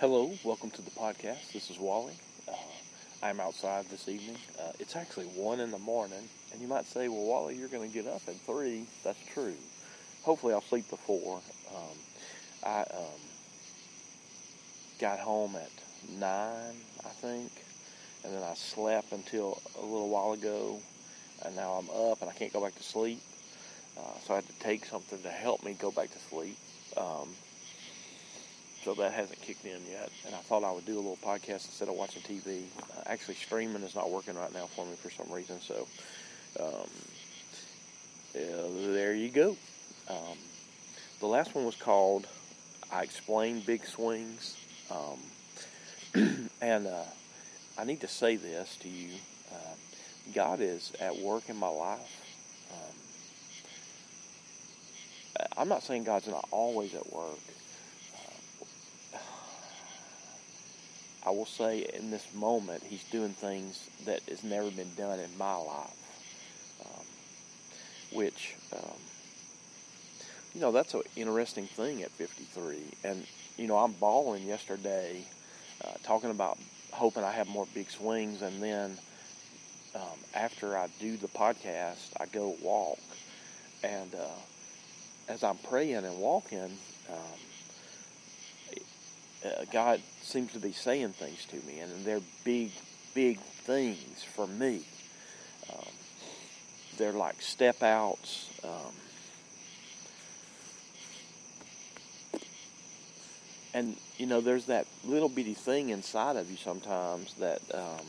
Hello, welcome to the podcast. This is Wally. Uh, I'm outside this evening. Uh, it's actually 1 in the morning, and you might say, well, Wally, you're going to get up at 3. That's true. Hopefully, I'll sleep before. Um, I um, got home at 9, I think, and then I slept until a little while ago, and now I'm up and I can't go back to sleep. Uh, so I had to take something to help me go back to sleep. Um, so that hasn't kicked in yet. And I thought I would do a little podcast instead of watching TV. Uh, actually, streaming is not working right now for me for some reason. So um, there you go. Um, the last one was called I Explain Big Swings. Um, and uh, I need to say this to you uh, God is at work in my life. Um, I'm not saying God's not always at work. I will say in this moment, he's doing things that has never been done in my life. Um, which, um, you know, that's an interesting thing at 53. And, you know, I'm balling yesterday, uh, talking about hoping I have more big swings. And then um, after I do the podcast, I go walk. And uh, as I'm praying and walking, um, uh, God seems to be saying things to me, and they're big, big things for me. Um, they're like step outs. Um, and you know, there's that little bitty thing inside of you sometimes that um,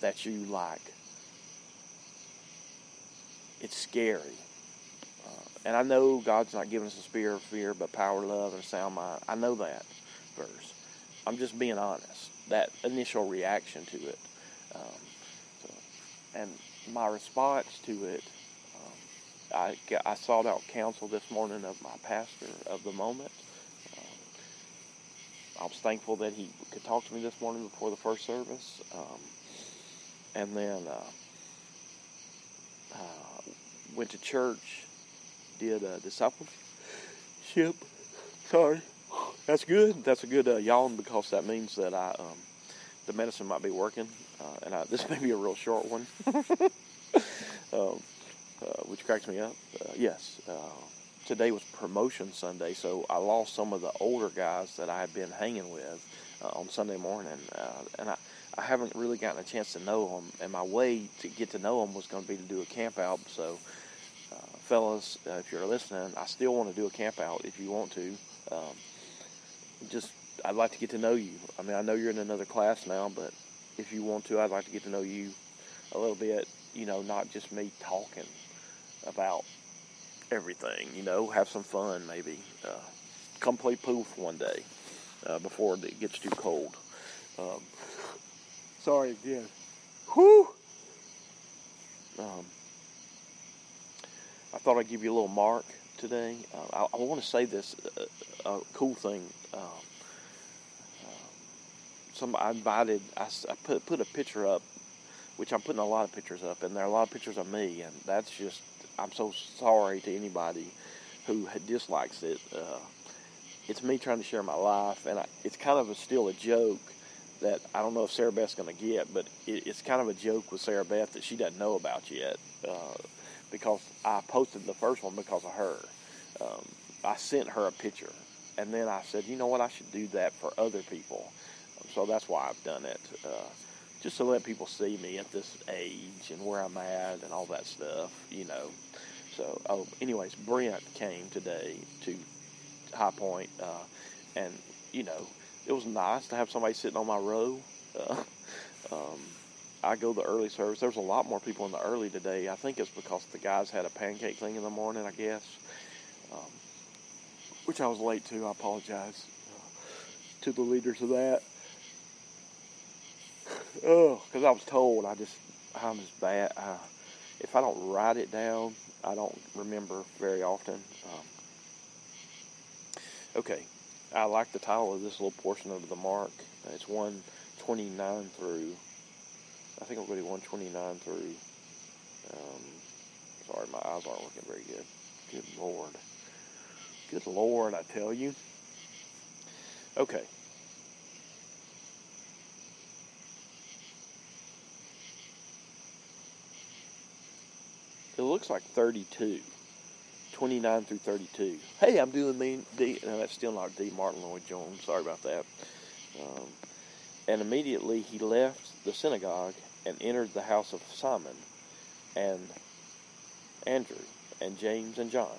that you like. It's scary and I know God's not giving us a spirit of fear, but power, love, and sound mind. I know that verse. I'm just being honest. That initial reaction to it. Um, so, and my response to it, um, I, I sought out counsel this morning of my pastor of the moment. Um, I was thankful that he could talk to me this morning before the first service. Um, and then uh, uh, went to church did uh, discipleship. Sorry, that's good. That's a good uh, yawn because that means that I um, the medicine might be working, uh, and I, this may be a real short one, um, uh, which cracks me up. Uh, yes, uh, today was promotion Sunday, so I lost some of the older guys that I had been hanging with uh, on Sunday morning, and I. I haven't really gotten a chance to know them, and my way to get to know them was going to be to do a camp out. So fellas, uh, if you're listening, I still want to do a camp out if you want to. Um, just, I'd like to get to know you. I mean, I know you're in another class now, but if you want to, I'd like to get to know you a little bit. You know, not just me talking about everything. You know, have some fun maybe. Uh, come play poof one day uh, before it gets too cold. Um, sorry again. Whew. Um, I thought I'd give you a little mark today. Uh, I, I, want to say this uh, uh, cool thing. Um, um, some I invited. I, I, put put a picture up, which I'm putting a lot of pictures up, and there are a lot of pictures of me, and that's just. I'm so sorry to anybody who dislikes it. Uh, it's me trying to share my life, and I, it's kind of a, still a joke that I don't know if Sarah Beth's going to get, but it, it's kind of a joke with Sarah Beth that she doesn't know about yet. Uh, because I posted the first one because of her. Um, I sent her a picture, and then I said, you know what, I should do that for other people. So that's why I've done it, uh, just to let people see me at this age and where I'm at and all that stuff, you know. So, oh, anyways, Brent came today to High Point, uh, and you know, it was nice to have somebody sitting on my row. Uh, um, I go the early service. There was a lot more people in the early today. I think it's because the guys had a pancake thing in the morning. I guess, um, which I was late to. I apologize uh, to the leaders of that. Oh, because I was told I just I'm just bad. Uh, if I don't write it down, I don't remember very often. Um, okay, I like the title of this little portion of the mark. It's 129 through I think I'm going to do 129 through. Um, sorry, my eyes aren't looking very good. Good Lord. Good Lord, I tell you. Okay. It looks like 32. 29 through 32. Hey, I'm doing me D. No, that's still not D. Martyn Lloyd-Jones. Sorry about that. Um, and immediately he left the synagogue and entered the house of Simon and Andrew and James and John.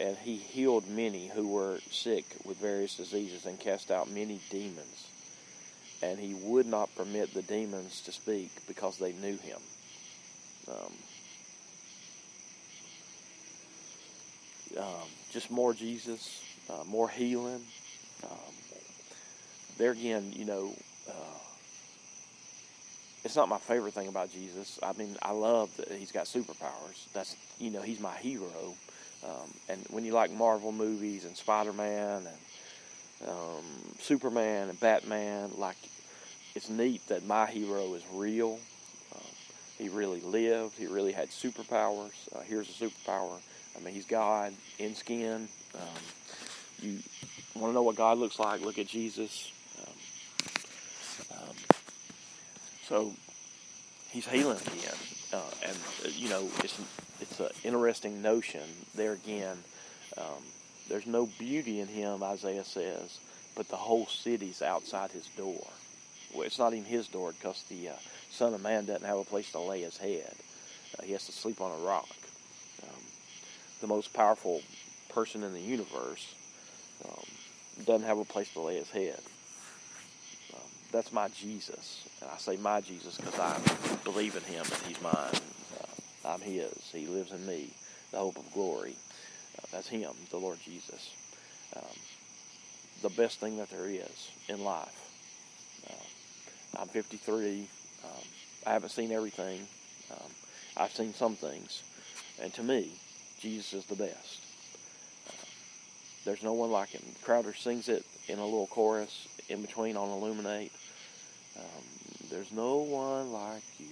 and he healed many who were sick with various diseases and cast out many demons. And he would not permit the demons to speak because they knew him. Um, um, just more Jesus, uh, more healing. Um, there again, you know, uh, it's not my favorite thing about Jesus. I mean, I love that he's got superpowers. That's you know, he's my hero. Um, and when you like Marvel movies and Spider Man and um, Superman and Batman, like it's neat that my hero is real. Um, he really lived. He really had superpowers. Uh, here's a superpower. I mean, he's God in skin. Um, you want to know what God looks like? Look at Jesus. Um, so he's healing again, uh, and uh, you know it's it's an interesting notion. There again, um, there's no beauty in him, Isaiah says, but the whole city's outside his door. Well, it's not even his door because the uh, Son of Man doesn't have a place to lay his head. Uh, he has to sleep on a rock. Um, the most powerful person in the universe um, doesn't have a place to lay his head. Um, that's my Jesus. And I say my Jesus because I believe in him and he's mine. I'm His. He lives in me, the hope of glory. Uh, that's Him, the Lord Jesus. Um, the best thing that there is in life. Uh, I'm 53. Um, I haven't seen everything. Um, I've seen some things. And to me, Jesus is the best. Uh, there's no one like him. Crowder sings it in a little chorus in between on Illuminate. Um, there's no one like you.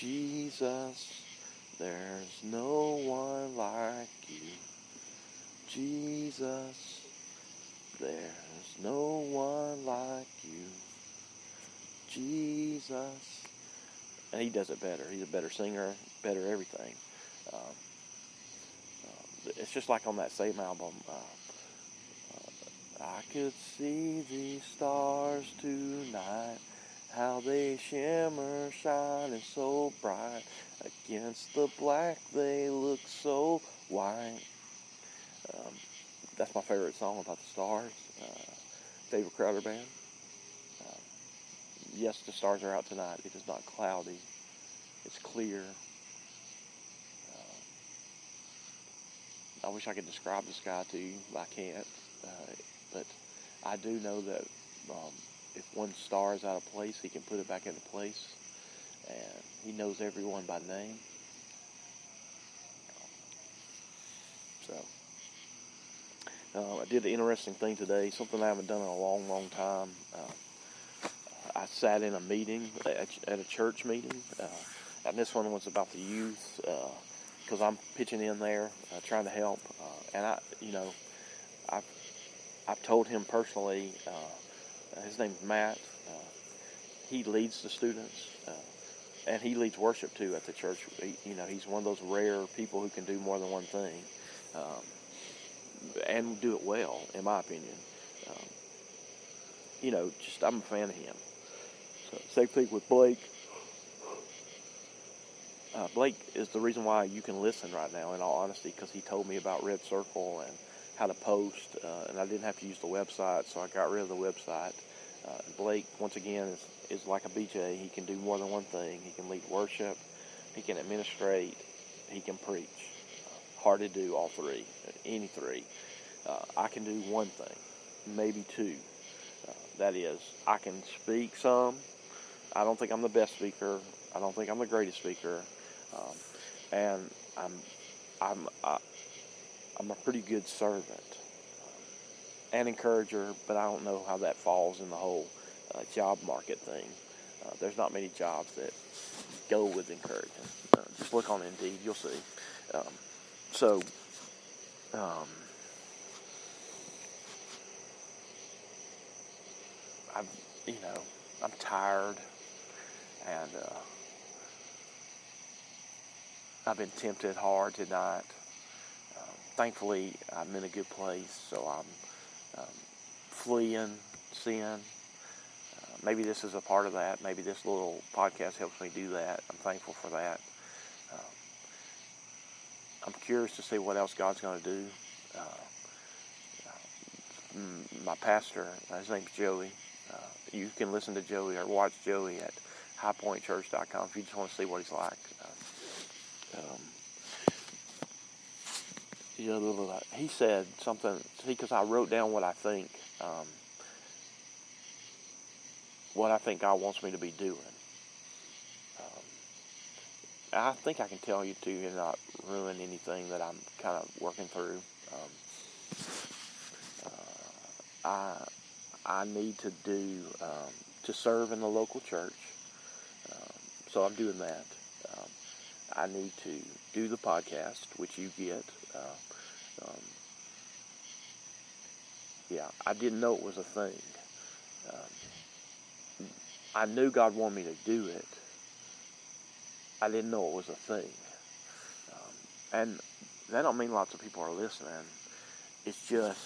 Jesus, there's no one like you. Jesus, there's no one like you. Jesus. And he does it better. He's a better singer, better everything. Um, uh, it's just like on that same album. Uh, uh, I could see the stars tonight how they shimmer, shining so bright. Against the black, they look so white. Um, that's my favorite song about the stars. Uh, David Crowder Band. Uh, yes, the stars are out tonight. It is not cloudy. It's clear. Uh, I wish I could describe the sky to you, but I can't. Uh, but I do know that um, if one star is out of place, he can put it back into place. And he knows everyone by name. So, uh, I did an interesting thing today, something I haven't done in a long, long time. Uh, I sat in a meeting, at, at a church meeting, uh, and this one was about the youth, because uh, I'm pitching in there, uh, trying to help. Uh, and I, you know, I've, I've told him personally, uh, his name's Matt. Uh, he leads the students, uh, and he leads worship too at the church. He, you know, he's one of those rare people who can do more than one thing, um, and do it well, in my opinion. Um, you know, just I'm a fan of him. So, same thing with Blake. Uh, Blake is the reason why you can listen right now, in all honesty, because he told me about Red Circle and how to post, uh, and I didn't have to use the website, so I got rid of the website. Uh, Blake, once again, is, is like a BJ. He can do more than one thing. He can lead worship, he can administrate, he can preach. Hard to do all three, any three. Uh, I can do one thing, maybe two. Uh, That is, I can speak some. I don't think I'm the best speaker. I don't think I'm the greatest speaker, um, and I'm I'm I'm a pretty good servant and encourager, but I don't know how that falls in the whole uh, job market thing. Uh, there's not many jobs that go with encouraging. Uh, just look on Indeed, you'll see. Um, so, um, I'm, you know, I'm tired, and uh, I've been tempted hard tonight. Thankfully, I'm in a good place, so I'm um, fleeing sin. Uh, maybe this is a part of that. Maybe this little podcast helps me do that. I'm thankful for that. Um, I'm curious to see what else God's going to do. Uh, my pastor, his name's Joey. Uh, you can listen to Joey or watch Joey at highpointchurch.com if you just want to see what he's like. Uh, um, he said something, because I wrote down what I think, um, what I think God wants me to be doing. Um, I think I can tell you too, and not ruin anything that I'm kind of working through. Um, uh, I I need to do um, to serve in the local church. Um, so I'm doing that. Um, I need to do the podcast, which you get. Uh, um, yeah, I didn't know it was a thing. Um, I knew God wanted me to do it. I didn't know it was a thing. Um, and that don't mean lots of people are listening. It's just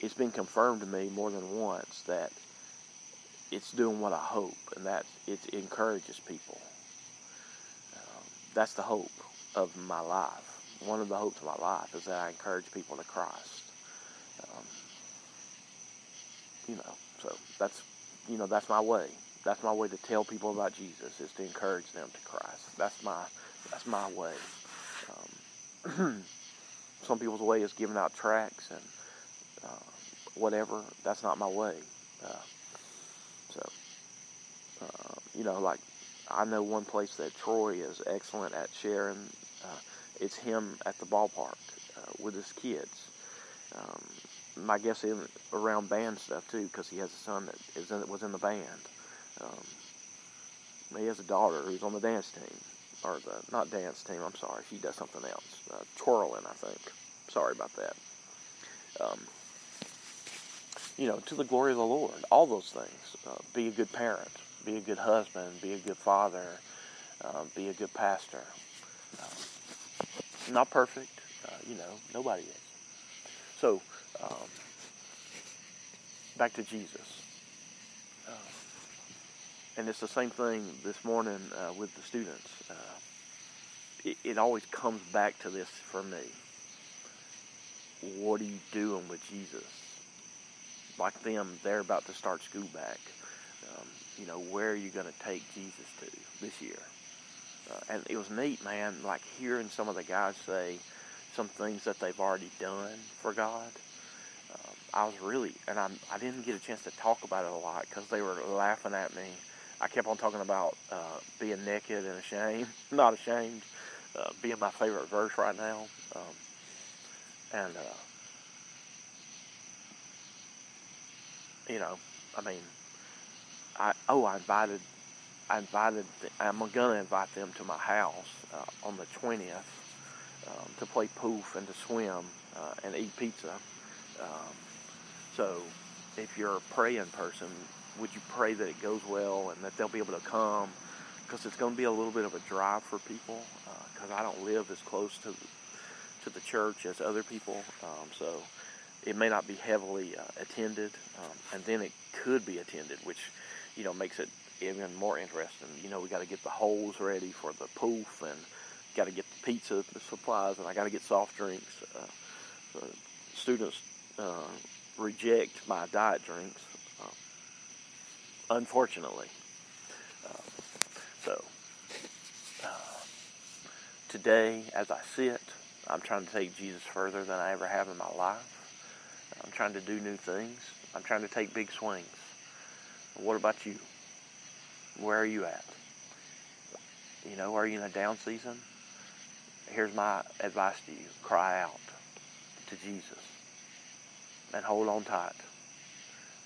it's been confirmed to me more than once that it's doing what I hope, and that it encourages people. Um, that's the hope of my life. One of the hopes of my life is that I encourage people to Christ. Um, you know, so that's you know that's my way. That's my way to tell people about Jesus is to encourage them to Christ. That's my that's my way. Um, some people's way is giving out tracts and uh, whatever. That's not my way. Uh, so, uh, you know, like I know one place that Troy is excellent at sharing. Uh, it's him at the ballpark uh, with his kids. Um, my guess is around band stuff too, because he has a son that is in, was in the band. Um, he has a daughter who's on the dance team, or the not dance team. I'm sorry, she does something else, uh, twirling, I think. Sorry about that. Um, you know, to the glory of the Lord. All those things. Uh, be a good parent. Be a good husband. Be a good father. Uh, be a good pastor. Uh, not perfect. Uh, you know, nobody is. So, um, back to Jesus. Uh, and it's the same thing this morning uh, with the students. It, it always comes back to this for me. What are you doing with Jesus? like them, they're about to start school back. Um, you know, where are you going to take Jesus to this year? Uh, and it was neat, man, like hearing some of the guys say some things that they've already done for God. Um, I was really, and I, I didn't get a chance to talk about it a lot because they were laughing at me. I kept on talking about uh, being naked and ashamed, not ashamed, uh, being my favorite verse right now. Um, and uh, you know, I mean, I oh, I invited, I invited, I'm gonna invite them to my house uh, on the twentieth um, to play poof and to swim uh, and eat pizza. Um, so, if you're a praying person, would you pray that it goes well and that they'll be able to come? Because it's going to be a little bit of a drive for people. Because uh, I don't live as close to to the church as other people, um, so it may not be heavily uh, attended, um, and then it could be attended, which you know makes it even more interesting. You know, we got to get the holes ready for the poof, and got to get the pizza supplies, and I got to get soft drinks. Uh, students uh, reject my diet drinks, uh, unfortunately. Uh, so uh, today, as I sit, I'm trying to take Jesus further than I ever have in my life I'm trying to do new things. I'm trying to take big swings. What about you? Where are you at? You know, are you in a down season? Here's my advice to you cry out to Jesus and hold on tight.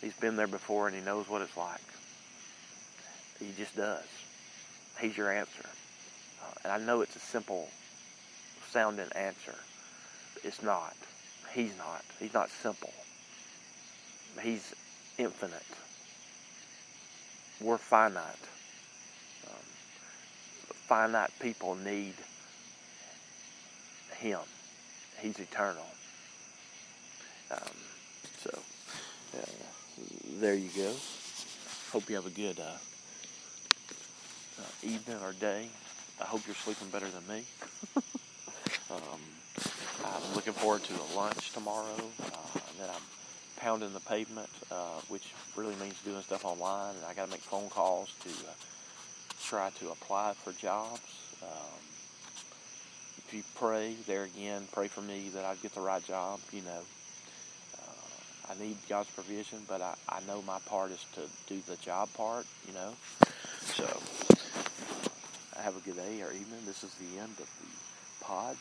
He's been there before and he knows what it's like. He just does. He's your answer. Uh, and I know it's a simple sounding answer. It's not. He's not. He's not simple. He's infinite. We're finite. Um, finite people need Him. He's eternal. Um, so, there you go. Hope you have a good uh, uh, evening or day. I hope you're sleeping better than me. um, I'm looking forward to a lunch tomorrow. Uh, and then I'm pounding the pavement, uh, which really means doing stuff online. And I got to make phone calls to uh, try to apply for jobs. Um, if you pray there again, pray for me that I get the right job. You know, uh, I need God's provision, but I, I know my part is to do the job part. You know, so have a good day or evening. This is the end of the pod.